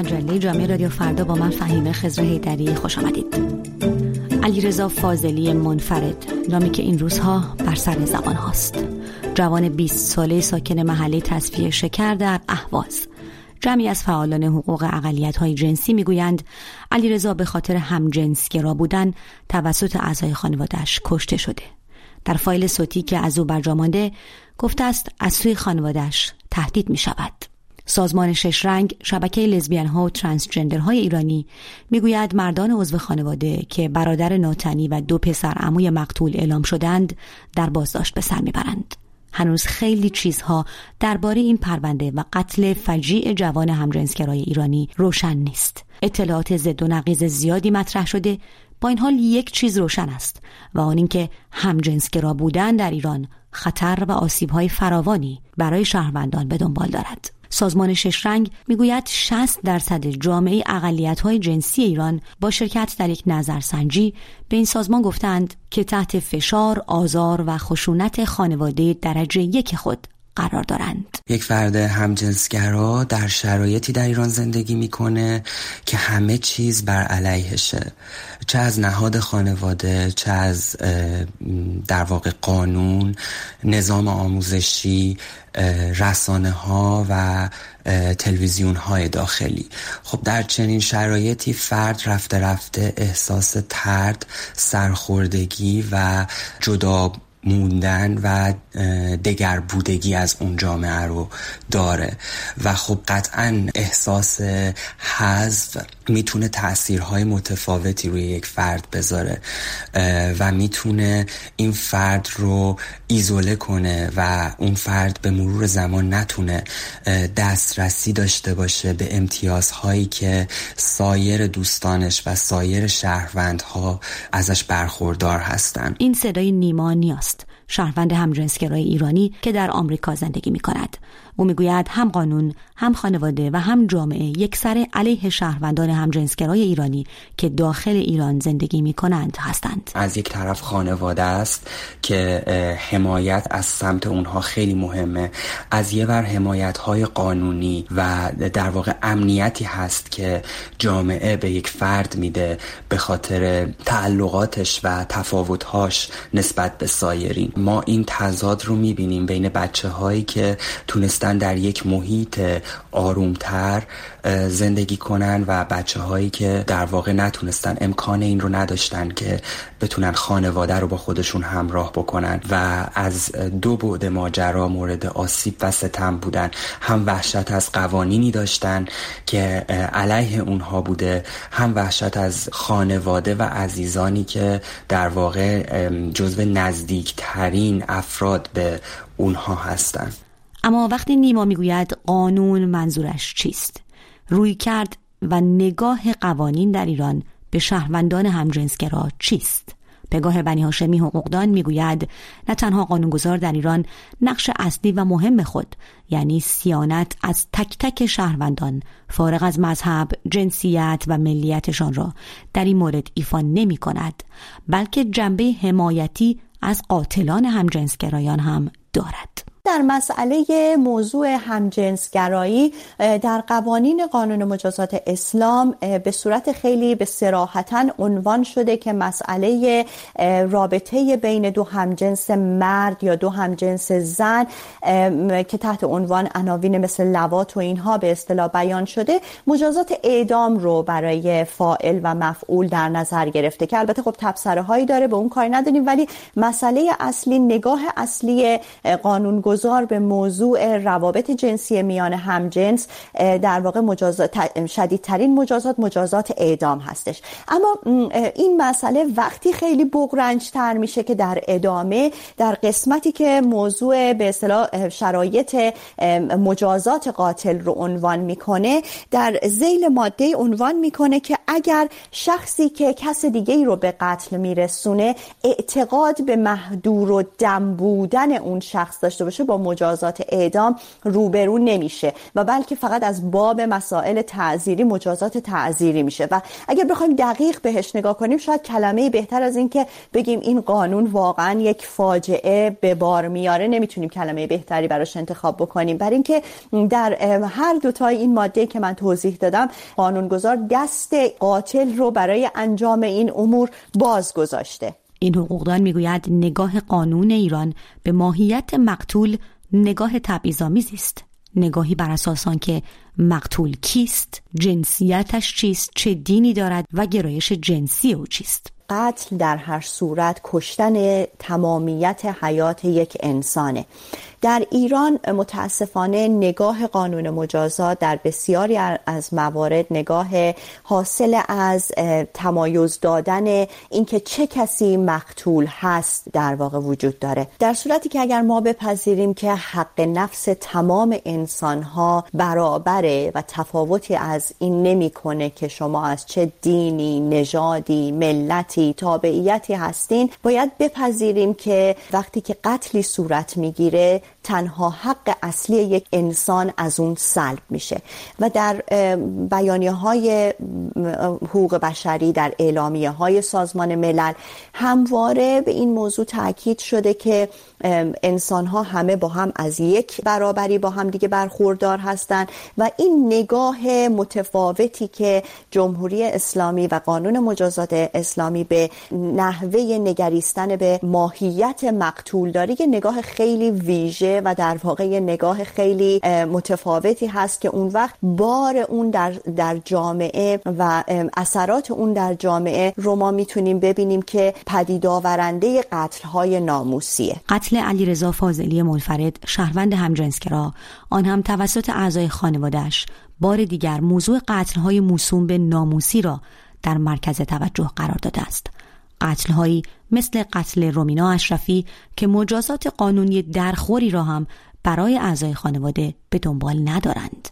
مجله جامعه رادیو فردا با من فهیمه خزر هیدری خوش آمدید. علیرضا فاضلی منفرد نامی که این روزها بر سر زبان هاست. جوان 20 ساله ساکن محله تصفیه شکر در اهواز. جمعی از فعالان حقوق اقلیت های جنسی می‌گویند علیرضا به خاطر همجنسگرا بودن توسط اعضای خانوادهش کشته شده. در فایل صوتی که از او برجامانده گفته است از سوی خانوادهش تهدید می شود. سازمان شش رنگ شبکه لزبیان ها و ترانسجندر های ایرانی می‌گوید مردان عضو خانواده که برادر ناتنی و دو پسر عموی مقتول اعلام شدند در بازداشت به سر می‌برند. هنوز خیلی چیزها درباره این پرونده و قتل فجیع جوان همجنسگرای ایرانی روشن نیست. اطلاعات زد و نقیز زیادی مطرح شده با این حال یک چیز روشن است و آن اینکه همجنسگرا بودن در ایران خطر و آسیبهای فراوانی برای شهروندان به دنبال دارد. سازمان شش رنگ می‌گوید 60 درصد جامعه اقلیت های جنسی ایران با شرکت در یک نظرسنجی به این سازمان گفتند که تحت فشار، آزار و خشونت خانواده درجه یک خود قرار دارند. یک فرد همجنسگرا در شرایطی در ایران زندگی می‌کنه که همه چیز بر علیهشه. چه از نهاد خانواده چه از در واقع قانون نظام آموزشی رسانه ها و تلویزیون های داخلی. خب در چنین شرایطی فرد رفته رفته احساس ترد سرخوردگی و جدا موندن و دگر بودگی از اون جامعه رو داره. و خب قطعا احساس حذف می‌تونه تاثیرهای متفاوتی روی یک فرد بذاره و می‌تونه این فرد رو ایزوله کنه و اون فرد به مرور زمان نتونه دسترسی داشته باشه به امتیازهایی که سایر دوستانش و سایر شهروندها ازش برخوردار هستن این صدای نیما نیاست شهروند همجنسگرای ایرانی که در آمریکا زندگی می کند. او می‌گوید هم قانون هم خانواده و هم جامعه یک سر علیه شهروندان همجنسگرای ایرانی که داخل ایران زندگی می کنند هستند. از یک طرف خانواده است که حمایت از سمت اونها خیلی مهمه. از یه ور حمایت های قانونی و در واقع امنیتی هست که جامعه به یک فرد میده به خاطر تعلقاتش و تفاوتهاش نسبت به سایرین. ما این تضاد رو می‌بینیم بین بچه هایی که تونستن در یک محیط آرومتر زندگی کنن و بچه هایی که در واقع نتونستن امکان این رو نداشتن که بتونن خانواده رو با خودشون همراه بکنن و از دو بعد ماجرا مورد آسیب و ستم بودن هم وحشت از قوانینی داشتن که علیه اونها بوده هم وحشت از خانواده و عزیزانی که در واقع جزو نزدیکترین افراد به اونها هستند. اما وقتی نیما می‌گوید قانون منظورش چیست روی کرد و نگاه قوانین در ایران به شهروندان همجنسگرا چیست پگاه بنی هاشمی حقوقدان می‌گوید نه تنها قانونگذار در ایران نقش اصلی و مهم خود یعنی سیانت از تک تک شهروندان فارغ از مذهب، جنسیت و ملیتشان را در این مورد ایفا نمی کند بلکه جنبه حمایتی از قاتلان همجنسگرایان هم دارد. در مسئله موضوع همجنسگرایی در قوانین قانون مجازات اسلام به صورت خیلی به سراحتا عنوان شده که مسئله رابطه بین دو همجنس مرد یا دو همجنس زن که تحت عنوان عناوین مثل لوات و اینها به اصطلاح بیان شده مجازات اعدام رو برای فائل و مفعول در نظر گرفته که البته خب تبصره هایی داره به اون کاری نداریم ولی مسئله اصلی نگاه اصلی قانون گذار به موضوع روابط جنسی میان همجنس در واقع مجازات شدیدترین مجازات مجازات اعدام هستش. اما این مسئله وقتی خیلی بغرنج تر میشه که در ادامه در قسمتی که موضوع به اصطلاح شرایط مجازات قاتل رو عنوان می‌کنه در زیل ماده عنوان می‌کنه که اگر شخصی که کس دیگه ای رو به قتل میرسونه اعتقاد به محدور و دم بودن اون شخص داشته باشه با مجازات اعدام روبرو نمیشه و بلکه فقط از باب مسائل تعذیری مجازات تعذیری میشه. و اگر بخوایم دقیق بهش نگاه کنیم شاید کلمه بهتر از اینکه بگیم این قانون واقعا یک فاجعه به بار میاره. نمی‌تونیم کلمه بهتری براش انتخاب بکنیم. برای اینکه در هر دوتای این ماده که من توضیح دادم قانونگذار دست قاتل رو برای انجام این امور باز گذاشته این حقوقدان می‌گوید نگاه قانون ایران به ماهیت مقتول نگاه تبعیض‌آمیزی است. نگاهی بر اساس که مقتول کیست جنسیتش چیست چه دینی دارد و گرایش جنسی او چیست. قتل در هر صورت کشتن تمامیت حیات یک انسانه. در ایران متاسفانه نگاه قانون مجازات در بسیاری از موارد نگاه حاصل از تمایز دادن اینکه چه کسی مقتول هست در واقع وجود داره. در صورتی که اگر ما بپذیریم که حق نفس تمام انسان ها برابره و تفاوتی از این نمی‌کنه که شما از چه دینی نژادی ملتی تابعیتی هستین باید بپذیریم که وقتی که قتلی صورت می‌گیره تنها حق اصلی یک انسان از اون سلب میشه و در بیانیه های حقوق بشری در اعلامیه های سازمان ملل همواره به این موضوع تاکید شده که انسان ها همه با هم از یک برابری با هم دیگه برخوردار هستند و این نگاه متفاوتی که جمهوری اسلامی و قانون مجازات اسلامی به نحوه نگریستن به ماهیت مقتول داری که نگاه خیلی ویژه و در واقع نگاه خیلی متفاوتی هست که اون وقت بار اون در, در جامعه و اثرات اون در جامعه رو ما می‌تونیم ببینیم که پدید آورنده قتل ناموسیه. قتل علیرضا فاضلی منفرد شهروند همجنسگرا. آن هم توسط اعضای خانوادهش بار دیگر موضوع قتل های موسوم به ناموسی را در مرکز توجه قرار داده است. قتلهایی مثل قتل رومینا اشرفی که مجازات قانونی درخوری را هم برای اعضای خانواده به دنبال ندارند.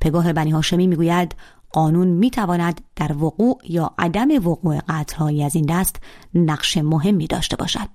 پگاه بنی هاشمی می‌گوید قانون می‌تواند در وقوع یا عدم وقوع قتلهایی از این دست نقش مهمی داشته باشد.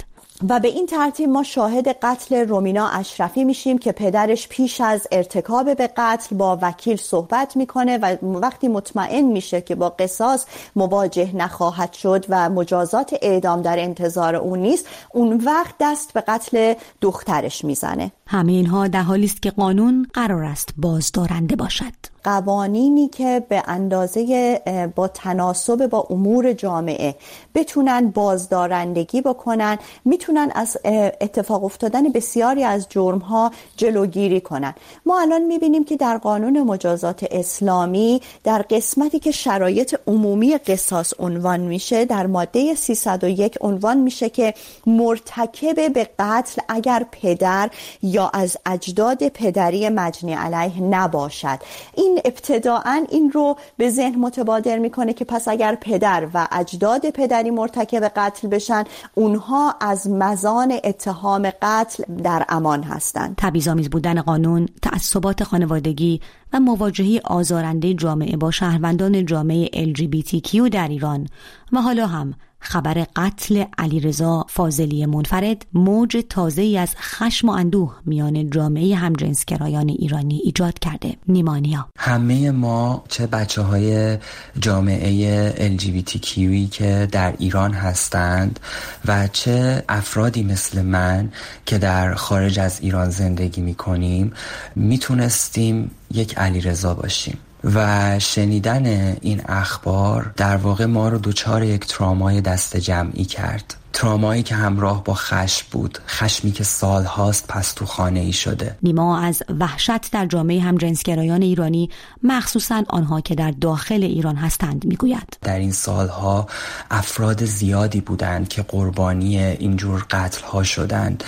و به این ترتیب ما شاهد قتل رومینا اشرفی میشیم که پدرش پیش از ارتکاب به قتل با وکیل صحبت می‌کنه و وقتی مطمئن میشه که با قصاص مواجه نخواهد شد و مجازات اعدام در انتظار اون نیست اون وقت دست به قتل دخترش می‌زنه. همه اینها در حالی است که قانون قرار است بازدارنده باشد. قوانینی که به اندازه با تناسب با امور جامعه بتونن بازدارندگی بکنن می‌تونن از اتفاق افتادن بسیاری از جرم ها جلوگیری کنن. ما الان می‌بینیم که در قانون مجازات اسلامی در قسمتی که شرایط عمومی قصاص عنوان میشه در ماده 301 عنوان میشه که مرتکب به قتل اگر پدر یا از اجداد پدری مجنی علیه نباشد. این ابتداعا این رو به ذهن متبادر می‌کنه که پس اگر پدر و اجداد پدری مرتکب قتل بشن اونها از مزان اتهام قتل در امان هستند. تبعیض‌آمیز بودن قانون تعصبات خانوادگی و مواجهه آزارنده جامعه با شهروندان جامعه LGBTQ در ایران و حالا هم خبر قتل علیرضا فاضلی منفرد موج تازه از خشم و اندوه میان جامعه همجنسگرایان ایرانی ایجاد کرده. نیمانیا. همه ما چه بچه های جامعه LGBTQی که در ایران هستند و چه افرادی مثل من که در خارج از ایران زندگی می کنیم می‌تونستیم یک علیرضا باشیم. و شنیدن این اخبار در واقع ما رو دوچار یک ترامای دست جمعی کرد. ترامایی که همراه با خشم بود خشمی که سالهاست پس تو خانه ای شده. نیما از وحشت در جامعه همجنسگرایان ایرانی مخصوصا آنها که در داخل ایران هستند می‌گوید. در این سالها افراد زیادی بودند که قربانی اینجور قتل ها شدند.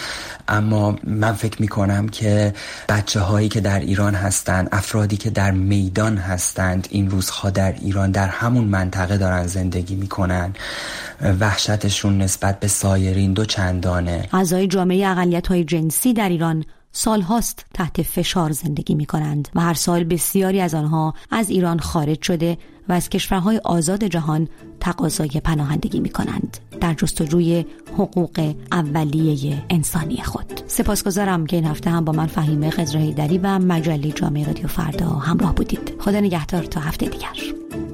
اما من فکر می کنم که بچه هایی که در ایران هستند افرادی که در میدان هستند این روزها در ایران در همون منطقه دارن زندگی می‌کنن. وحشتشون نسبت نسبت به سایرین دو چندانه. اعضای جامعه اقلیت های جنسی در ایران سالهاست تحت فشار زندگی می کنند و هر سال بسیاری از آنها از ایران خارج شده و از کشورهای آزاد جهان تقاضای پناهندگی می کنند در جستجوی حقوق اولیه انسانی خود. سپاسگزارم که این هفته هم با من فهیمه خزرهیدری و مجله جامعه رادیو فردا همراه بودید. خدا نگهدار تا هفته دیگر.